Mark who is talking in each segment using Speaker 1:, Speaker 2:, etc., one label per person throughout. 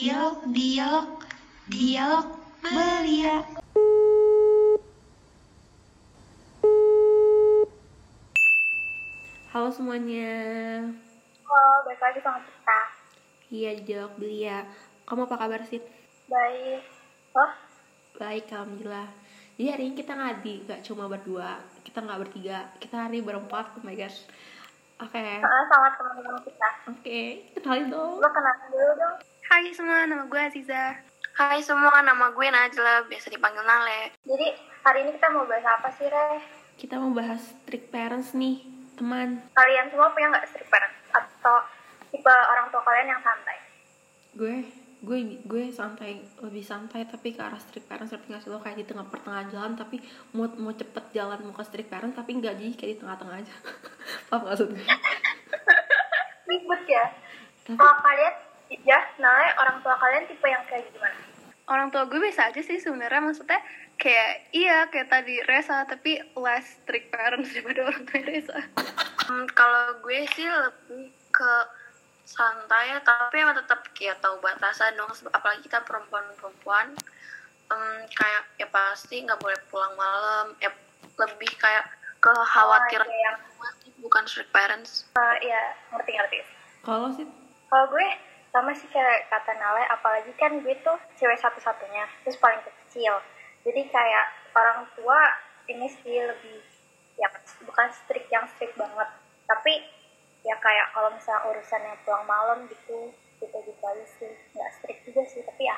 Speaker 1: Dialog, dialog, dialog belia.
Speaker 2: Halo semuanya.
Speaker 3: Halo, balik lagi sama kita.
Speaker 2: Iya, di Dialog Belia. Kamu apa kabar sih?
Speaker 3: Baik. Oh,
Speaker 2: Baik, alhamdulillah. Jadi hari ini kita nggak di, nggak cuma berdua, kita nggak bertiga, kita hari ini berempat. Oh my gosh. Oke,
Speaker 3: uh, sama teman-teman kita.
Speaker 2: oke, kenalin dong.
Speaker 3: Lo kenalan dulu dong.
Speaker 4: Hai semua, nama gue Aziza.
Speaker 5: Hai semua, nama gue Najla, biasa dipanggil Nale.
Speaker 3: Jadi, hari ini kita mau bahas apa sih, Re?
Speaker 2: Kita mau bahas strict parents nih, teman.
Speaker 3: Kalian semua punya nggak strict parents? Atau tipe orang tua kalian yang santai?
Speaker 2: Gue, gue, gue santai, lebih santai tapi ke arah strict parents. Ngerti nggak sih lo kayak di tengah pertengahan jalan tapi mau mau cepet jalan mau ke strict parents tapi nggak jadi kayak di tengah-tengah aja. Paham nggak maksudnya?
Speaker 3: Ribet ya?
Speaker 2: Tapi
Speaker 3: Kalau kalian, ya, nah orang tua kalian tipe yang kayak gimana?
Speaker 4: Orang tua gue biasa aja sih sebenarnya maksudnya kayak iya kayak tadi Reza tapi less strict parents daripada orang tua Reza.
Speaker 5: Hmm, kalau gue sih lebih ke santai ya, tapi emang tetap kayak tahu batasan dong, apalagi kita perempuan-perempuan. Em, kayak ya pasti nggak boleh pulang malam, ya lebih kayak kekhawatiran
Speaker 3: Oh, yang,
Speaker 5: bukan strict parents.
Speaker 3: uh, ya, ngerti-ngerti.
Speaker 2: kalau sih
Speaker 3: Kalau gue sama sih kayak kata Nale, apalagi kan gue tuh cewek satu-satunya, terus paling kecil. Jadi kayak orang tua ini sih lebih ya bukan strict yang strict banget, tapi ya kayak kalau misalnya urusan yang pulang malam gitu, gitu gitu aja sih, nggak strict juga sih, tapi ya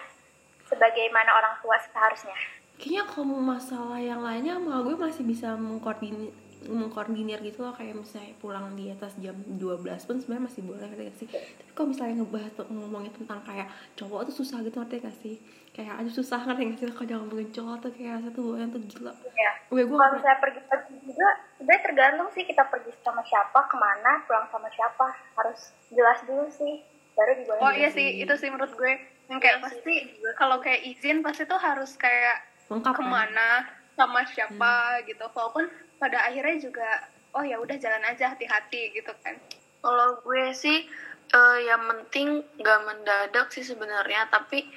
Speaker 3: sebagaimana orang tua seharusnya.
Speaker 2: kayaknya kalau masalah yang lainnya malah gue masih bisa mengkoordinir mengkoordinir gitu loh kayak misalnya pulang di atas jam 12 pun sebenarnya masih boleh ngerti gak sih? Tapi kalau misalnya ngebahas tuh ngomongin tentang kayak cowok tuh susah gitu ngerti gak sih? Kayak aja susah ngerti gak sih? Kalau jangan ngomongin cowok tuh kayak satu bulan tuh gila.
Speaker 3: Ya.
Speaker 2: Oke, gue
Speaker 3: Kalau misalnya pergi-pergi juga, sebenarnya tergantung sih kita pergi sama siapa, ke mana, pulang sama siapa, harus jelas dulu sih, baru dibolehin.
Speaker 4: Oh iya sih, itu sih menurut gue. Yang kayak pasti kalau kayak izin pasti tuh harus kayak
Speaker 2: lengkap kan?
Speaker 4: Sama siapa gitu. Walaupun pada akhirnya juga oh ya udah jalan aja hati-hati gitu kan.
Speaker 5: Kalau gue sih eh, yang penting nggak mendadak sih sebenarnya, tapi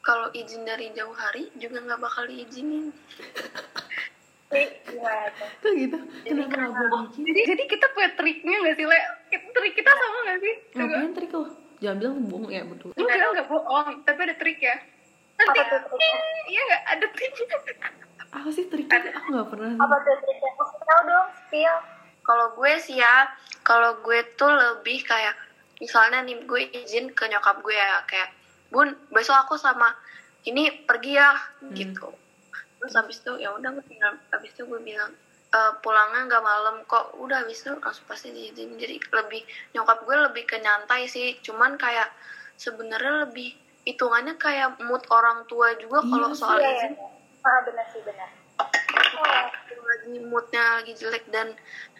Speaker 5: kalau izin dari jauh hari juga nggak bakal diizinin.
Speaker 3: Sih, gimana tuh?
Speaker 2: gitu kenapa gak boleh bikin
Speaker 4: Jadi jadi kita punya triknya nggak sih, Le? Trik kita sama nggak sih?
Speaker 2: Ngapain trik lo jangan bilang bohong ya berdua
Speaker 4: Enggak, enggak bohong, tapi ada trik ya. Nanti, iya nggak ada triknya.
Speaker 2: Apa sih triknya aku gak pernah.
Speaker 3: Apa tuh triknya? Kasih tau dong, spill.
Speaker 5: Kalau gue sih ya, kalau gue tuh lebih kayak misalnya nih gue izin ke nyokap gue ya kayak bun besok aku sama ini pergi ya gitu. Terus habis itu ya udah gue tinggal habis itu gue bilang "E, pulangnya nggak malam kok udah habis itu langsung pasti diizinin jadi lebih nyokap gue lebih ke nyantai sih cuman kayak sebenarnya lebih hitungannya kayak mood orang tua juga kalau
Speaker 2: Iya
Speaker 5: soal
Speaker 3: Iya,
Speaker 5: izin.
Speaker 3: Ah, benar sih, benar. Oh,
Speaker 5: lagi moodnya lagi jelek dan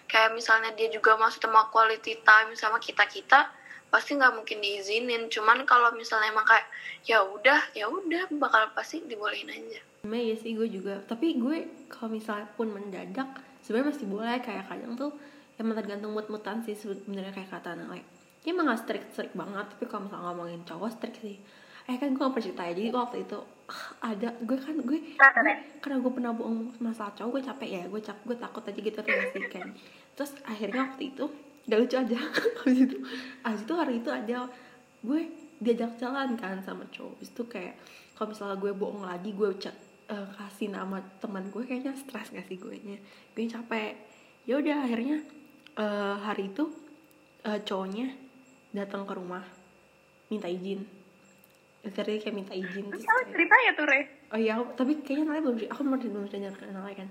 Speaker 5: kayak misalnya dia juga masuk sama quality time sama kita kita pasti nggak mungkin diizinin. Cuman kalau misalnya emang kayak ya udah ya udah bakal pasti dibolehin aja.
Speaker 2: Sebenernya iya sih gue juga. Tapi gue kalau misalnya pun mendadak sebenarnya masih boleh. Kayak kadang tuh Emang tergantung mood-moodan sih sebenarnya kayak kata Nale Dia emang gak strict-strict banget Tapi kalau misalnya ngomongin cowok strict sih Eh kan gue gak pernah cerita ya Jadi waktu itu ah, Ada Gue kan gue,
Speaker 3: Kenapa,
Speaker 2: gue
Speaker 3: Ren?
Speaker 2: Karena gue pernah bohong masalah cowok Gue capek ya. Gue capek Gue takut aja gitu sih kan Terus akhirnya waktu itu Gak lucu aja. Habis itu Habis itu hari itu ada Gue diajak jalan kan sama cowok. Habis itu kayak kalau misalnya gue bohong lagi gue chat eh, kasih nama teman gue kayaknya stres gak sih gue nya? Gue capek. Ya udah akhirnya eh, hari itu eh, cowoknya datang ke rumah minta izin Akhirnya kayak minta izin terus
Speaker 4: Sama
Speaker 2: kayak-
Speaker 4: ceritanya tuh, Re.
Speaker 2: oh iya aku- tapi kayaknya Nala belum aku belum belum tanya ke Nala kan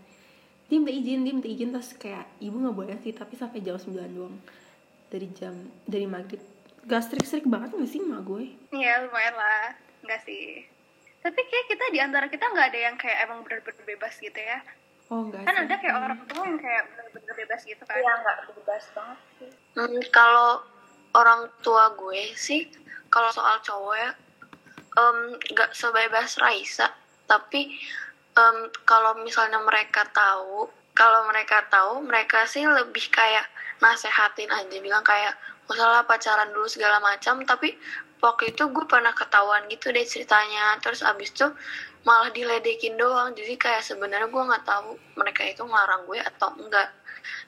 Speaker 2: dia minta izin dia minta izin terus kayak ibu nggak boleh sih tapi sampai jam 9 doang dari jam dari maghrib gak strik-strik banget gak sih emak gue
Speaker 4: Iya, lumayan lah. Enggak sih. Tapi kayak kita di antara kita nggak ada yang kayak emang bener-bener bebas gitu ya.
Speaker 2: oh enggak
Speaker 4: Kan
Speaker 2: sih.
Speaker 4: ada kayak orang tua yang kayak bener-bener bebas gitu kan.
Speaker 3: Iya, nggak bebas banget sih.
Speaker 5: Hmm, kalau orang tua gue sih kalau soal cowok ya nggak sebebas Raisa tapi em, kalau misalnya mereka tahu kalau mereka tahu mereka sih lebih kayak nasehatin aja bilang kayak masalah pacaran dulu segala macam tapi waktu itu gue pernah ketahuan gitu deh ceritanya terus abis itu malah diledekin doang jadi kayak sebenarnya gue nggak tahu mereka itu ngelarang gue atau enggak.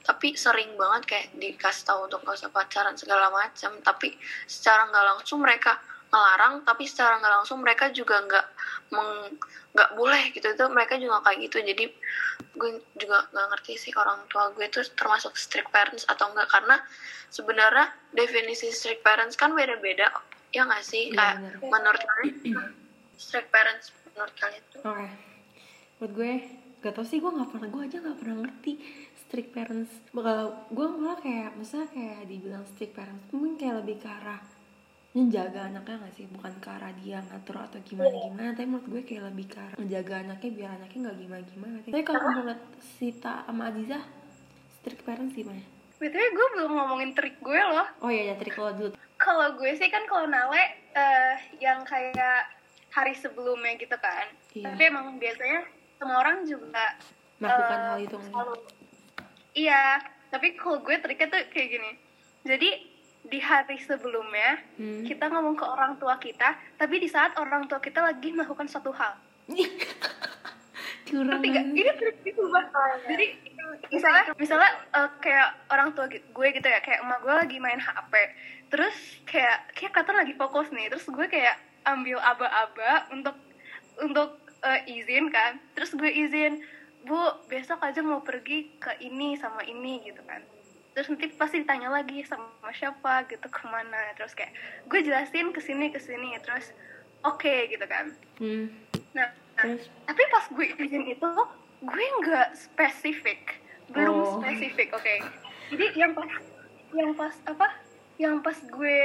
Speaker 5: Tapi sering banget kayak dikasih tahu untuk gak usah pacaran segala macam tapi secara nggak langsung mereka ngelarang tapi secara nggak langsung mereka juga nggak meng nggak boleh gitu. Itu mereka juga kayak gitu. Jadi gue juga nggak ngerti sih orang tua gue itu termasuk strict parents atau enggak karena sebenarnya definisi strict parents kan beda-beda. Ya nggak sih?
Speaker 2: Iya,
Speaker 5: kayak
Speaker 2: bener.
Speaker 5: menurut kalian strict parents menurut kalian tuh?
Speaker 2: Oke. Buat gue gak tau sih gue nggak pernah gue aja nggak pernah ngerti strict parents. Bakal gue malah kayak misalnya kayak dibilang strict parents mungkin kayak lebih ke arah menjaga anaknya gak sih? Bukan ke arah dia ngatur atau gimana gimana tapi menurut gue kayak lebih ke arah menjaga anaknya biar anaknya nggak gimana gimana tapi kalau menurut Sita sama Aziza strict parents gimana
Speaker 4: btw gue belum ngomongin trik gue loh.
Speaker 2: Oh iya ya trik lo dulu.
Speaker 4: Kalau gue sih kan kalau Nale eh, yang kayak hari sebelumnya gitu kan.
Speaker 2: Iya.
Speaker 4: tapi emang biasanya semua orang juga
Speaker 2: melakukan
Speaker 4: eh,
Speaker 2: hal itu
Speaker 4: selalu iya tapi kalau gue triknya tuh kayak gini. Jadi di hari sebelumnya
Speaker 2: Hmm.
Speaker 4: kita ngomong ke orang tua kita tapi di saat orang tua kita lagi melakukan suatu hal.
Speaker 2: Curang
Speaker 4: ini bah jadi misalnya misalnya eh, kayak orang tua gue gitu ya kayak emak gue lagi main HP terus kayak kayak kelihatan lagi fokus nih terus gue kayak ambil aba-aba untuk untuk eh, izin kan terus gue izin bu besok aja mau pergi ke ini sama ini gitu kan terus nanti pasti ditanya lagi sama siapa gitu ke mana terus kayak gue jelasin ke sini ke sini terus oke gitu kan
Speaker 2: hmm.
Speaker 4: nah
Speaker 2: terus
Speaker 4: tapi pas gue izin itu gue nggak spesifik belum
Speaker 2: Oh.
Speaker 4: spesifik oke jadi yang pas yang pas apa yang pas gue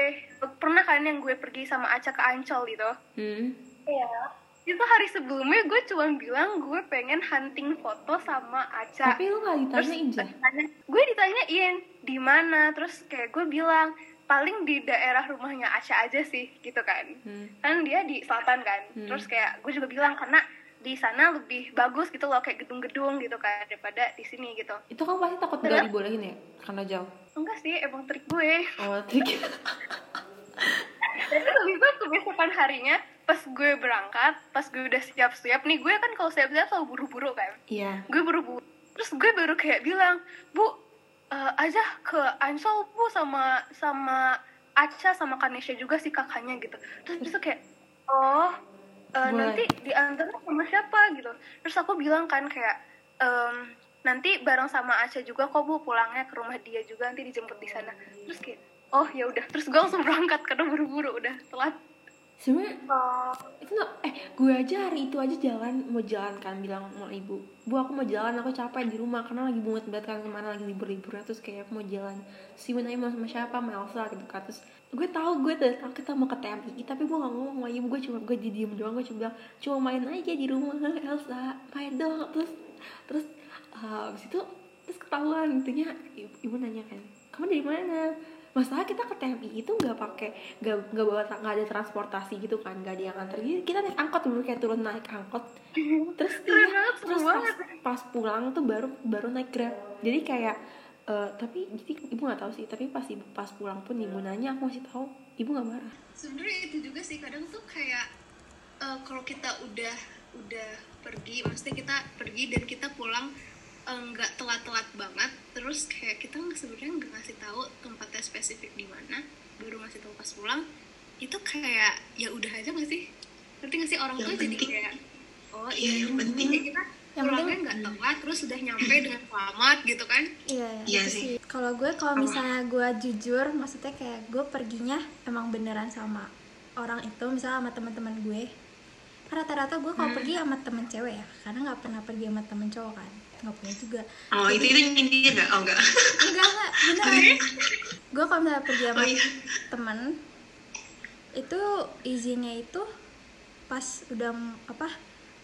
Speaker 4: pernah kan yang gue pergi sama Aca ke Ancol gitu
Speaker 2: hmm.
Speaker 3: Iya.
Speaker 4: Itu hari sebelumnya gue cuma bilang gue pengen hunting foto sama Aca.
Speaker 2: Tapi lu
Speaker 4: terus
Speaker 2: ditanya Inja?
Speaker 4: ditanya- gue ditanyain di mana? Terus kayak gue bilang paling di daerah rumahnya Aca aja sih gitu kan.
Speaker 2: Hmm.
Speaker 4: kan dia di selatan kan.
Speaker 2: Hmm.
Speaker 4: terus kayak gue juga bilang karena di sana lebih bagus gitu loh kayak gedung-gedung gitu kan daripada di sini gitu.
Speaker 2: Itu kan pasti takut
Speaker 4: Terus?
Speaker 2: gak dibolehin ya karena jauh?
Speaker 4: Enggak sih emang trik gue.
Speaker 2: Oh trik.
Speaker 4: Tapi habis itu kebesokan harinya pas gue berangkat pas gue udah siap-siap nih gue kan kalau siap-siap selalu buru-buru kan.
Speaker 2: Iya.
Speaker 4: Gue buru-buru. Terus gue baru kayak bilang bu eh, aja ke Ansol bu sama sama Aca sama Kanesha juga sih kakaknya gitu. Terus bisa kayak oh
Speaker 2: Boleh.
Speaker 4: nanti diantar sama siapa gitu. Terus aku bilang kan kayak "Em, nanti bareng sama Aca juga kok bu pulangnya ke rumah dia juga nanti dijemput di sana. Terus kayak oh ya udah. Terus gue langsung berangkat karena buru-buru udah telat
Speaker 2: sebenarnya
Speaker 3: Oh,
Speaker 2: itu nggak eh gue aja hari itu aja jalan mau jalan kan bilang sama ibu bu aku mau jalan aku capek di rumah karena lagi bunget banget kan ke mana lagi libur liburnya terus kayak aku mau jalan si Wina mau sama siapa sama Elsa gitu kan. Terus gue tahu gue datang kita mau ke TMI tapi gue gak ngomong sama ibu gue cuma gue di diem doang gue cuma bilang cuma main aja di rumah Elsa main dong. Terus terus uh, abis itu terus ketahuan intinya ibu, ibu nanya kan kamu dari mana masalah kita ke TMI itu nggak pakai nggak nggak bawa nggak ada transportasi gitu kan nggak ada yang antar. Kita naik angkot dulu kayak turun naik angkot. Terus iya, terus pas, pas pulang tuh baru baru naik grab. Jadi kayak eh, tapi jadi ibu nggak tahu sih tapi pas ibu pas pulang pun ibu nanya aku masih tahu ibu nggak marah.
Speaker 6: Sebenarnya itu juga sih kadang tuh kayak eh, kalau kita udah udah pergi maksudnya kita pergi dan kita pulang eh, nggak telat-telat banget. Terus kayak kita nggak- sebenarnya nggak ngasih tahu tempatnya spesifik di mana baru ngasih tahu pas pulang. Itu kayak ya udah aja nggak sih? Ngerti nggak sih? Orang
Speaker 7: Yang
Speaker 6: tua jadi kayak oh
Speaker 7: Iya,
Speaker 6: iya
Speaker 7: yang
Speaker 6: yang
Speaker 7: penting-
Speaker 6: kita
Speaker 8: yang
Speaker 6: pulangnya
Speaker 8: penting-
Speaker 6: nggak telat terus sudah nyampe dengan selamat gitu kan?
Speaker 8: Iya,
Speaker 7: Iya.
Speaker 8: Itu
Speaker 7: sih.
Speaker 8: sih. Kalau gue kalau misalnya gue jujur, maksudnya kayak gue perginya emang beneran sama orang itu, misalnya sama teman-teman gue. Rata-rata gue kalau pergi sama temen cewek ya, karena nggak pernah pergi sama temen cowok kan, nggak punya juga.
Speaker 7: Oh, itu itu intinya enggak? Oh, enggak.
Speaker 8: Enggak enggak, beneran. gue kalau misalnya pergi sama
Speaker 7: Oh, iya.
Speaker 8: temen, itu izinnya itu pas udah apa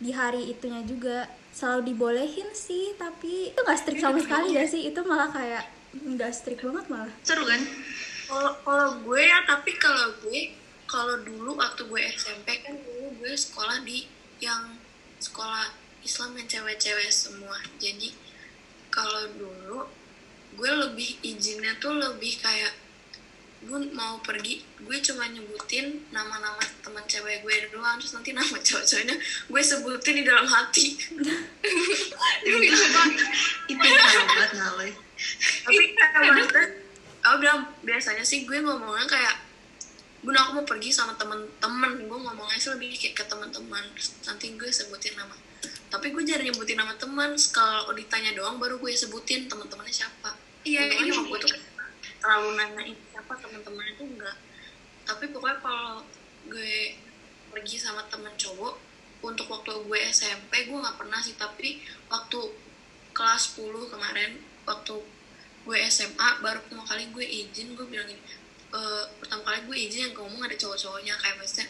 Speaker 8: di hari itunya juga selalu dibolehin sih tapi itu nggak strict sama sekali ya sih itu malah kayak nggak strict banget malah
Speaker 7: Seru kan?
Speaker 5: Kalau kalau gue ya, tapi kalau gue kalau dulu waktu gue SMP kan dulu gue sekolah di yang sekolah Islam yang cewek-cewek semua. Jadi kalau dulu gue lebih izinnya tuh lebih kayak Bun mau pergi gue cuma nyebutin nama-nama teman cewek gue doang. Terus nanti nama cowok-cowoknya gue sebutin di dalam hati.
Speaker 2: Itu banget. Nale.
Speaker 5: Tapi maksudnya aku bilang biasanya sih gue ngomongnya kayak bun aku mau pergi sama temen-temen. Gue ngomongnya sih lebih kayak ke teman-teman nanti gue sebutin nama. Tapi gue jarang nyebutin nama teman kalau ditanya doang baru gue sebutin teman-temannya siapa.
Speaker 4: Iya, ini
Speaker 5: nyokap gue tuh terlalu nanyain siapa teman-teman itu enggak. Tapi pokoknya kalau gue pergi sama temen cowok untuk waktu gue SMP gue nggak pernah sih. Tapi waktu kelas 10 kemarin waktu gue SMA baru pertama kali gue izin gue bilang gini "Eh, pertama kali gue izin yang ngomong ada cowok-cowoknya kayak maksudnya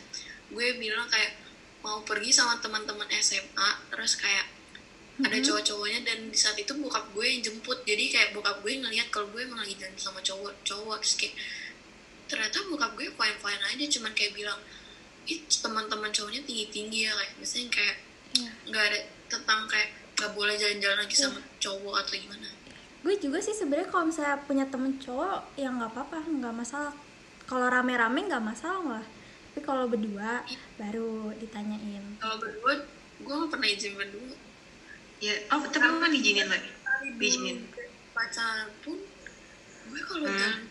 Speaker 5: gue bilang kayak mau pergi sama teman-teman SMA terus kayak ada cowok-cowoknya dan di saat itu bokap gue yang jemput. Jadi kayak bokap gue ngelihat kalau gue emang lagi jalan sama cowok cowok terus kayak ternyata bokap gue fine fine aja cuman kayak bilang ih teman-teman cowoknya tinggi tinggi ya kayak misalnya kayak nggak ada tentang kayak nggak boleh jalan-jalan lagi sama cowok atau gimana.
Speaker 8: Gue juga sih sebenarnya kalau misalnya punya temen cowok ya nggak apa-apa nggak masalah kalau rame-rame nggak masalah. Lah tapi kalau berdua baru ditanyain.
Speaker 5: Kalau berdua gue nggak pernah izin berdua.
Speaker 2: Ya oh tapi kan diizinin lagi? Diizinin.
Speaker 5: pacaran pun gue kalau
Speaker 2: Hmm.
Speaker 5: jalan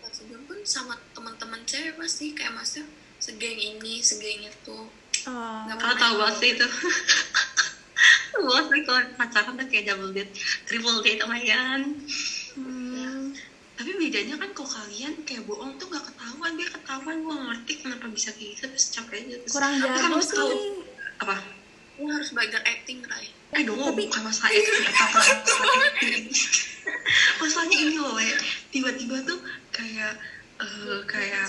Speaker 5: pacaran pun sama teman-teman cewek pasti. Kayak maksudnya segeng ini segeng itu.
Speaker 8: Oh,
Speaker 5: Nggak
Speaker 2: kalau tahu banget sih itu. banget sih kalau pacaran tuh kayak double date triple date sama Yan bedanya kan kalau kalian kayak bohong tuh gak ketahuan dia ketahuan gue ngerti kenapa bisa kayak gitu terus capek aja terus.
Speaker 8: Kurang
Speaker 2: Tapi kan
Speaker 8: jago
Speaker 2: harus tahu
Speaker 8: sih.
Speaker 2: apa?
Speaker 5: Gue harus belajar acting Rai
Speaker 2: eh dong
Speaker 8: Tapi-
Speaker 2: bukan masalah itu apa masalahnya ini loh ya tiba-tiba tuh kayak eh, kayak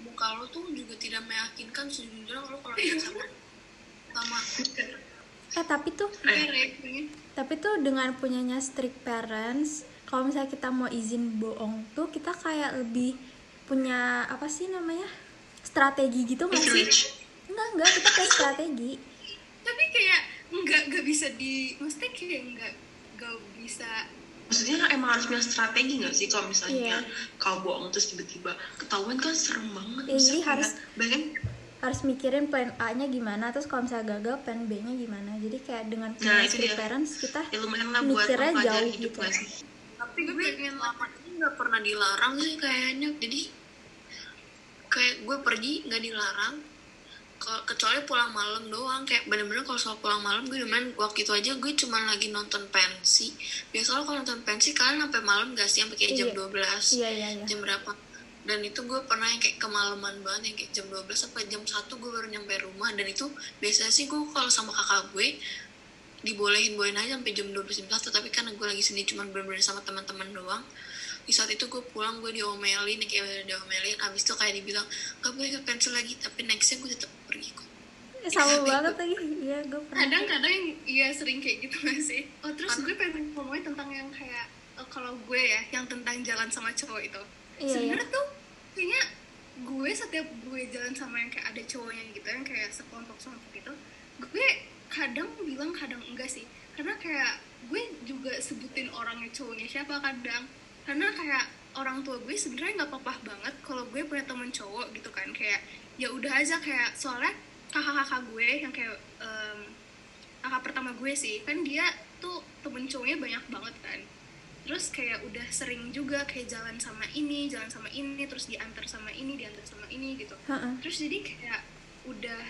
Speaker 5: muka lo tuh juga tidak meyakinkan sejujurnya lo kalau lihat sama sama
Speaker 8: eh tapi tuh
Speaker 2: eh,
Speaker 8: tapi tuh dengan punyanya strict parents kalau misalnya kita mau izin bohong tuh kita kayak lebih punya apa sih namanya strategi gitu nggak sih? Enggak enggak kita kayak strategi.
Speaker 4: Tapi kayak nggak nggak bisa di maksudnya kayak nggak nggak bisa
Speaker 2: maksudnya emang harus punya strategi nggak sih kalau misalnya
Speaker 8: Iya.
Speaker 2: kau bohong terus tiba-tiba ketahuan kan serem banget Maksudnya
Speaker 8: jadi harus-
Speaker 2: bayangin
Speaker 8: harus mikirin plan A-nya gimana terus kalau misalnya gagal plan B-nya gimana. Jadi kayak dengan
Speaker 2: Nah, itu
Speaker 8: parents kita
Speaker 2: ya lumayan lah buat
Speaker 8: Mikirnya jauh
Speaker 2: hidup
Speaker 8: gitu.
Speaker 2: sih?
Speaker 5: Tapi gue pengen lama ini nggak pernah dilarang sih kayaknya. Jadi kayak gue pergi nggak dilarang. Ke- kecuali pulang malam doang. Kayak bener-bener kalau soal pulang malam gue main waktu itu aja gue cuma lagi nonton pensi. Biasa lo kalau nonton pensi kalian sampai malam gak sih? Sampai kayak jam
Speaker 8: Iya.
Speaker 5: 12
Speaker 8: iya iya iya.
Speaker 5: jam berapa dan itu gue pernah yang kayak kemalaman banget yang kayak jam 12 sampai jam 1 gue baru nyampe rumah. Dan itu biasanya sih gue kalau sama kakak gue dibolehin bolehin aja sampai jam 12 jam 1 tapi karena gue lagi sendiri cuma bener-bener sama teman-teman doang di saat itu gue pulang gue diomelin kayak udah diomelin. Abis itu kayak dibilang gak boleh ke pensil lagi tapi nextnya gue tetap pergi kok.
Speaker 8: Eh, sama banget lagi. Iya gue pernah
Speaker 4: kadang-kadang iya sering kayak gitu gak sih? Oh terus gue pengen ngomongin tentang yang kayak eh, kalau gue ya yang tentang jalan sama cowok itu
Speaker 8: Iya,
Speaker 4: sebenarnya tuh kayaknya gue setiap gue jalan sama yang kayak ada cowoknya gitu yang kayak sekelompok sekelompok gitu gue kadang bilang kadang enggak sih. Karena kayak gue juga sebutin orangnya cowoknya siapa kadang. Karena kayak orang tua gue sebenarnya nggak apa-apa banget kalau gue punya temen cowok gitu kan. Kayak ya udah aja kayak soalnya kakak-kakak gue yang kayak em, kakak pertama gue sih kan dia tuh temen cowoknya banyak banget kan terus kayak udah sering juga kayak jalan sama ini jalan sama ini terus diantar sama ini diantar sama ini gitu.
Speaker 8: Heeh.
Speaker 4: terus jadi kayak udah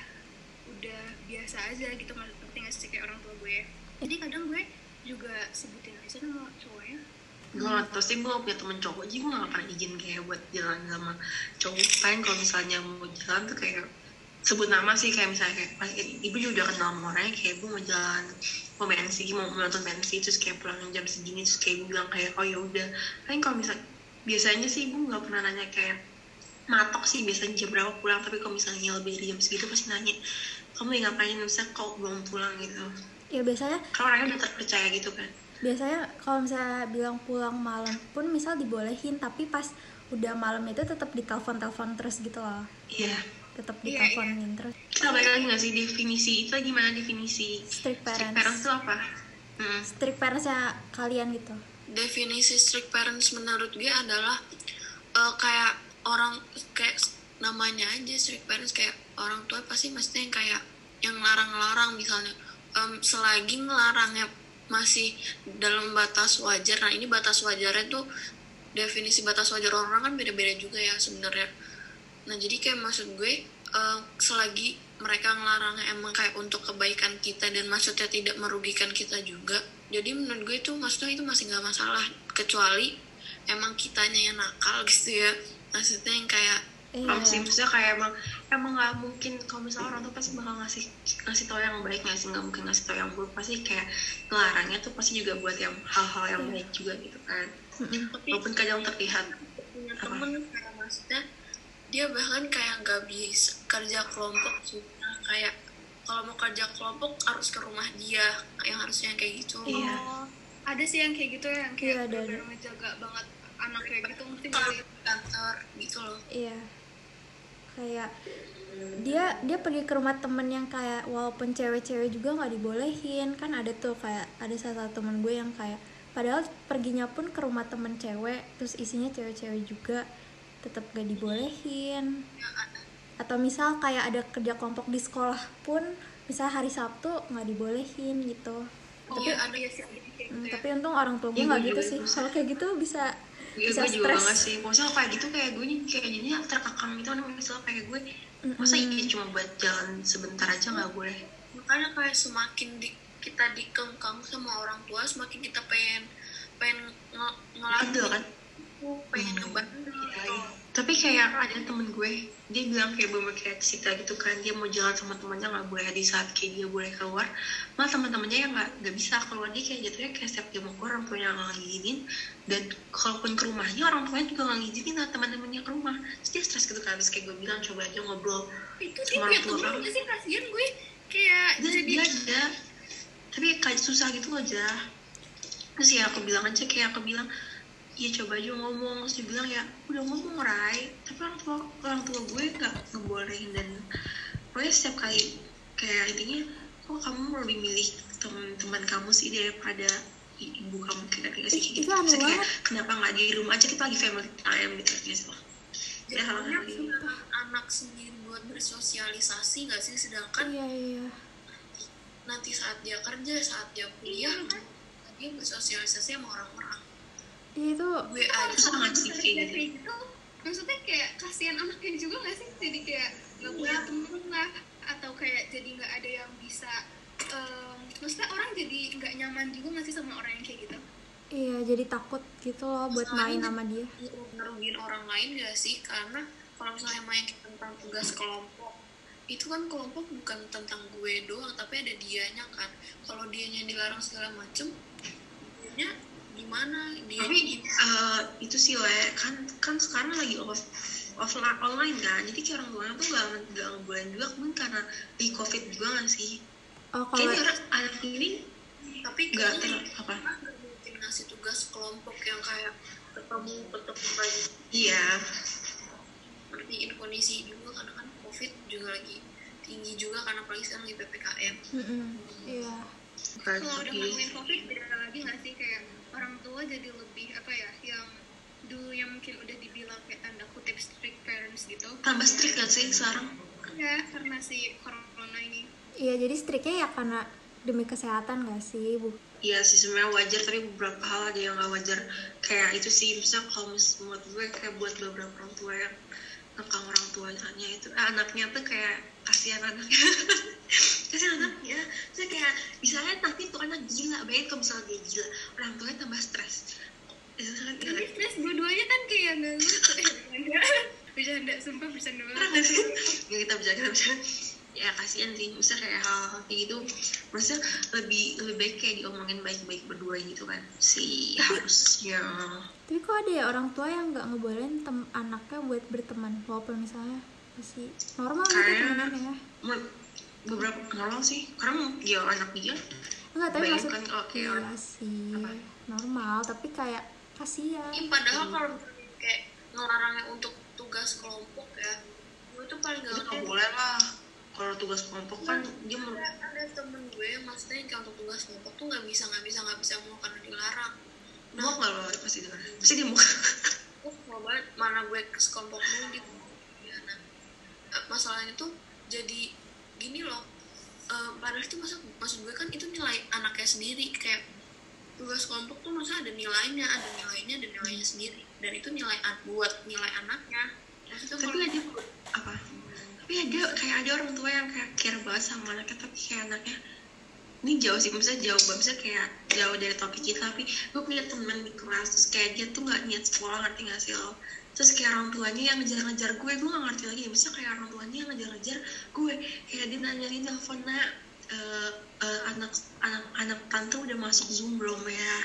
Speaker 4: udah biasa aja gitu ngerti nggak sih kayak orang tua gue. Jadi kadang gue juga sebutin aja nama cowoknya.
Speaker 2: Gue gak tau sih gue gak punya temen cowok jadi gue gak pernah izin kayak buat jalan sama cowok. Paling kalau misalnya mau jalan tuh kayak sebut nama sih kayak misalnya kayak pas ibu juga udah kenal sama orangnya kayak ibu mau jalan mau pensi mau nonton pensi terus kayak pulang jam segini terus kayak ibu bilang kayak oh ya udah. Paling kalau misal biasanya sih ibu nggak pernah nanya kayak matok sih biasanya jam berapa pulang? Tapi kalau misalnya lebih dari jam segitu pasti nanya kamu lagi ngapain? Misalnya kau belum pulang? Gitu.
Speaker 8: Ya biasanya
Speaker 2: kalau orangnya udah terpercaya gitu kan.
Speaker 8: Biasanya kalau misalnya bilang pulang malam pun misal dibolehin tapi pas udah malam itu tetap ditelepon telepon terus gitu loh.
Speaker 2: Iya
Speaker 8: tetap
Speaker 4: Iya,
Speaker 8: diteleponin terus.
Speaker 2: Kita balik lagi nggak sih? Definisi itu gimana definisi?
Speaker 8: Strict
Speaker 2: strict
Speaker 8: parents.
Speaker 2: parents itu apa? Hmm.
Speaker 8: strict parentsnya kalian gitu.
Speaker 5: Definisi strict parents menurut gue adalah eh, kayak orang kayak namanya aja strict parents kayak orang tua pasti maksudnya yang kayak yang larang-larang misalnya. Em, selagi ngelarangnya masih dalam batas wajar. Nah ini batas wajarnya tuh definisi batas wajar orang kan beda-beda juga ya sebenarnya nah jadi kayak maksud gue eh, selagi mereka ngelarangnya emang kayak untuk kebaikan kita dan maksudnya tidak merugikan kita juga jadi menurut gue itu maksudnya itu masih nggak masalah. Kecuali emang kitanya yang nakal gitu ya. Maksudnya yang kayak
Speaker 8: Iya.
Speaker 2: Sih, maksudnya kayak emang emang nggak mungkin kalau misalnya orang tuh pasti bakal ngasih ngasih tau yang baik nggak sih nggak mungkin ngasih tau yang buruk. Pasti kayak ngelarangnya tuh pasti juga buat yang hal-hal yang baik juga gitu kan.
Speaker 5: Tapi
Speaker 2: walaupun kadang terlihat
Speaker 5: punya temen kayak maksudnya dia bahkan kayak nggak bisa kerja kelompok juga kayak kalau mau kerja kelompok harus ke rumah dia yang harusnya kayak gitu.
Speaker 2: Iya.
Speaker 9: Oh, ada sih yang kayak gitu ya yang kayak
Speaker 8: Iya, ada,
Speaker 9: bener-bener ngejaga banget anak kayak gitu mesti
Speaker 5: di kantor gitu loh.
Speaker 8: Iya. Kayak dia dia pergi ke rumah temen yang kayak walaupun cewek-cewek juga nggak dibolehin. Kan ada tuh kayak ada salah satu temen gue yang kayak padahal perginya pun ke rumah temen cewek terus isinya cewek-cewek juga tetap gak dibolehin atau misal kayak ada kerja kelompok di sekolah pun misal hari Sabtu nggak dibolehin gitu
Speaker 5: oh,
Speaker 8: tapi
Speaker 5: ada ya sih
Speaker 8: Hmm,
Speaker 9: gitu ya.
Speaker 8: tapi untung orang tua gue
Speaker 2: Iya,
Speaker 8: nggak
Speaker 2: gue
Speaker 8: gitu
Speaker 2: juga
Speaker 8: sih
Speaker 2: itu.
Speaker 8: kalau kayak gitu bisa
Speaker 2: Iya,
Speaker 8: bisa
Speaker 2: gue juga
Speaker 8: stres
Speaker 2: banget sih. Maksudnya kayak gitu kayak gue nih kayak jadinya terkekang gitu kan misalnya kayak gue masa
Speaker 8: Mm-mm.
Speaker 2: iya cuma buat jalan sebentar aja nggak boleh.
Speaker 5: makanya kayak semakin di, kita dikengkang sama orang tua semakin kita pengen pengen ngelakuin
Speaker 2: Ada kan?
Speaker 5: Itu, pengen ngebantu
Speaker 2: iya. Tapi kayak ada temen gue, dia bilang kayak bener kayak Sita gitu kan, dia mau jalan sama temannya nggak boleh. Di saat kayak dia boleh keluar, malah teman-temannya yang nggak nggak bisa keluar. Dia kayak jatuhnya kayak setiap dia mau keluar orang tuanya nggak ngizinin. Dan kalaupun ke rumahnya orang tuanya juga nggak ngizinin lah teman-temannya ke rumah, terus dia stres gitu kan, terus kayak gue bilang coba aja ngobrol
Speaker 9: itu sih
Speaker 2: sama orang tua
Speaker 9: sih? Kasihan gue. Kayak
Speaker 2: dan
Speaker 9: jadi
Speaker 2: dia aja. Tapi kayak susah gitu loh aja. Terus ya aku bilang aja kayak aku bilang ya coba aja ngomong. Terus dia bilang ya udah ngomong Rai tapi orang tua orang tua gue nggak ngebolehin dan pokoknya setiap kali kayak intinya kok kamu lebih milih teman-teman kamu sih daripada ibu kamu? Kayak kayak sih? Gitu Terus kayak, kenapa nggak di rumah aja? Kita lagi family time gitu ya sih ya hal-hal
Speaker 5: Jadinya
Speaker 2: kayak gitu.
Speaker 5: anak, sendiri buat bersosialisasi nggak sih? Sedangkan
Speaker 8: iya iya.
Speaker 5: nanti saat dia kerja saat dia kuliah dia bersosialisasi sama orang-orang
Speaker 8: Iya, itu
Speaker 5: gue aja
Speaker 2: nggak sih kayak gitu
Speaker 9: maksudnya kayak kasihan anaknya juga nggak sih? Jadi kayak nggak punya temen lah atau kayak jadi nggak ada yang bisa em, maksudnya orang jadi nggak nyaman juga nggak sih sama orang yang kayak gitu?
Speaker 8: Iya jadi takut gitu loh buat main sama dia.
Speaker 5: ngerugiin orang lain gak sih? Karena kalau misalnya main tentang tugas kelompok itu kan kelompok bukan tentang gue doang tapi ada dianya kan. Kalau dianya dilarang segala macem dianya gimana dia
Speaker 2: tapi eh, itu sih le. Kan kan sekarang lagi off offline online kan. Jadi kayak orang tuanya tuh nggak nggak ngebolehin juga. Mungkin karena di covid juga nggak sih?
Speaker 8: Oh kalau
Speaker 2: kayaknya orang anak ini
Speaker 5: tapi
Speaker 2: nggak ter apa?
Speaker 5: nggak mungkin ngasih tugas kelompok yang kayak ketemu ketemu lagi.
Speaker 2: Iya.
Speaker 5: Ngertiin kondisi juga karena kan covid juga lagi tinggi juga karena apalagi sekarang lagi ppkm
Speaker 8: Mm-mm. iya.
Speaker 2: bukan
Speaker 9: kalau udah ngomongin covid beda lagi nggak sih? Kayak orang tua jadi lebih apa ya yang dulu yang mungkin udah dibilang kayak tanda kutip strict parents gitu.
Speaker 2: Tambah strict gak sih sekarang?
Speaker 9: Ya karena si corona ini.
Speaker 8: Iya jadi striknya ya karena demi kesehatan gak sih bu?
Speaker 2: Iya sih sebenarnya wajar tapi beberapa hal ada yang nggak wajar. Kayak itu sih misalnya kalau menurut gue kayak buat beberapa orang tua yang ngekang orang tuanya itu. Eh, anaknya tuh kayak kasihan anaknya. Kasihan anaknya. Saya kayak misalnya nanti tuh anak gila bayangin kalau misalnya dia gila orang tuanya tambah stres. Kan
Speaker 9: tapi stres dua-duanya kan kayak nggak lucu bercanda sumpah bercanda banget.
Speaker 2: nggak sih? Kita bisa kita bisa ya kasihan sih. Misalnya kayak hal-hal kayak gitu maksudnya lebih lebih baik kayak diomongin baik-baik berdua gitu kan. Sih harusnya
Speaker 8: tapi kok ada ya orang tua yang nggak ngebolehin tem anaknya buat berteman walaupun misalnya masih normal gitu temenannya ya?
Speaker 2: beberapa normal sih. Karena ya anak dia
Speaker 8: enggak tapi maksud
Speaker 2: bayangkan kalau kayak
Speaker 8: iya
Speaker 2: orang
Speaker 8: sih
Speaker 2: Apa?
Speaker 8: normal tapi kayak kasihan.
Speaker 5: Ini padahal kalau kayak ngelarangnya untuk tugas kelompok ya gue tuh paling gak
Speaker 2: boleh lah kalau tugas kelompok kan dia menurut
Speaker 5: ada, ada temen gue maksudnya yang untuk tugas kelompok tuh nggak bisa nggak bisa nggak bisa mau karena dilarang.
Speaker 2: Mau nggak lo? Pasti dengar pasti dia mau
Speaker 5: mau banget mana gue ke sekelompok dulu gitu ya, nah, eh, masalahnya tuh jadi gini loh eh, padahal itu masa maksud gue kan itu nilai anaknya sendiri kayak tugas kelompok tuh masa ada nilainya ada nilainya dan nilainya sendiri. Dan itu nilai buat nilai anaknya. Maksudnya
Speaker 2: tapi
Speaker 5: kalau
Speaker 2: ada apa tapi ada kayak ada orang tua yang kayak care banget sama anaknya tapi kayak anaknya ini jauh sih misalnya jauh banget misalnya kayak jauh dari topik kita tapi gue punya temen di kelas terus kayak dia tuh nggak niat sekolah ngerti gak sih lo? Terus kayak orang tuanya yang ngejar-ngejar gue gue gak ngerti lagi misalnya kayak orang tuanya yang ngejar-ngejar gue kayak dia nanya di telepon nak eh, eh, anak anak anak tante udah masuk zoom belum ya?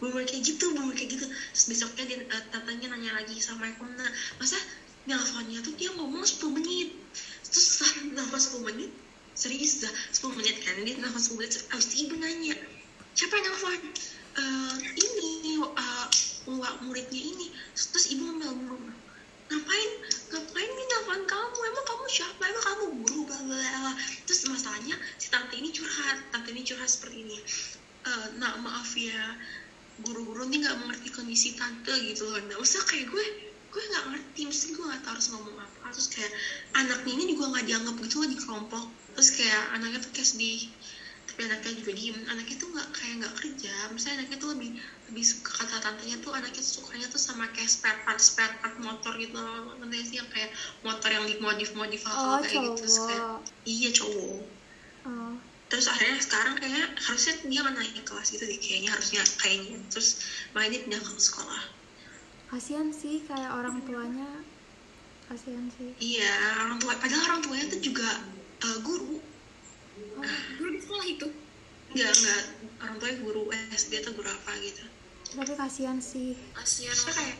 Speaker 2: Gue kayak gitu gue kayak gitu. Terus besoknya dia eh, tantenya nanya lagi assalamualaikum nak masa nelfonnya tuh dia ngomong 10 menit terus setelah nelfon 10 menit? Serius dah 10 menit kan? Dia nelfon 10 menit abis itu ibu nanya siapa yang nelfon? "Eh, ini uh, muridnya ini. Terus, ibu ngomel ngomel ngapain ngapain nih nelfon kamu? Emang kamu siapa? Emang kamu guru bla terus masalahnya si tante ini curhat tante ini curhat seperti ini. "Eh, nak maaf ya guru-guru nih nggak mengerti kondisi tante gitu loh. Nah usah kayak gue gue nggak ngerti mesti gue nggak tahu harus ngomong apa. Terus kayak anaknya ini juga nggak dianggap gitu loh di kelompok. Terus kayak anaknya tuh kayak sedih tapi anaknya juga diem. Anaknya tuh nggak kayak nggak kerja. Misalnya anaknya tuh lebih lebih suka kata tantenya tuh anaknya tuh sukanya tuh sama kayak spare part spare part motor gitu. Loh nanti sih? Yang kayak motor yang dimodif modif
Speaker 8: oh
Speaker 2: hal kayak gitu. Terus kayak
Speaker 8: cowok.
Speaker 2: iya cowok.
Speaker 8: Oh.
Speaker 2: Terus akhirnya sekarang kayaknya harusnya dia nggak naik kelas gitu deh kayaknya harusnya kayaknya. Terus makanya dia pindah ke sekolah
Speaker 8: kasihan sih kayak orang tuanya. Kasihan sih.
Speaker 2: Iya orang tua padahal orang tuanya tuh juga eh, guru.
Speaker 5: Guru di sekolah itu?
Speaker 2: Nggak nggak orang tuanya guru SD atau guru apa gitu.
Speaker 8: Tapi kasihan sih.
Speaker 5: Kasihan
Speaker 2: kayak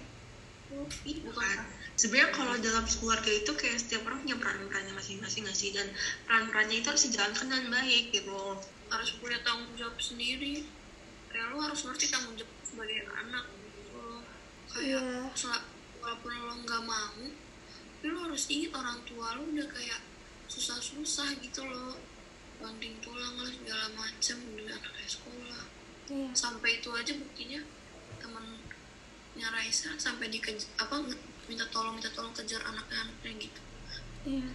Speaker 2: Ih, bukan. sebenarnya kalau dalam keluarga itu kayak setiap orang punya peran-perannya masing-masing nggak sih? Dan peran-perannya itu harus dijalankan dengan baik gitu
Speaker 5: harus punya tanggung jawab sendiri. Kayak lo harus ngerti tanggung jawab kayak
Speaker 8: Iya.
Speaker 5: sel- walaupun lo nggak mau tapi lo harus ingat orang tua lo udah kayak susah-susah gitu lo. Banting tulang lah segala macem udah anaknya sekolah.
Speaker 8: Iya.
Speaker 5: Sampai itu aja buktinya temennya Raisa sampai di apa minta tolong minta tolong kejar anaknya anaknya gitu.
Speaker 8: Iya.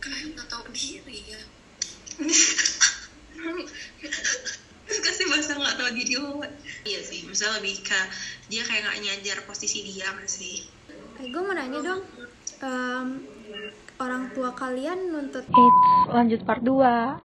Speaker 5: Kayak nggak tahu diri ya
Speaker 2: kasih bahasa nggak tahu diri lo iya sih misalnya lebih ke dia kayak nggak nyadar posisi dia nggak sih?
Speaker 8: Eh gue mau nanya dong. Em, orang tua kalian nuntut
Speaker 1: Eits, lanjut part 2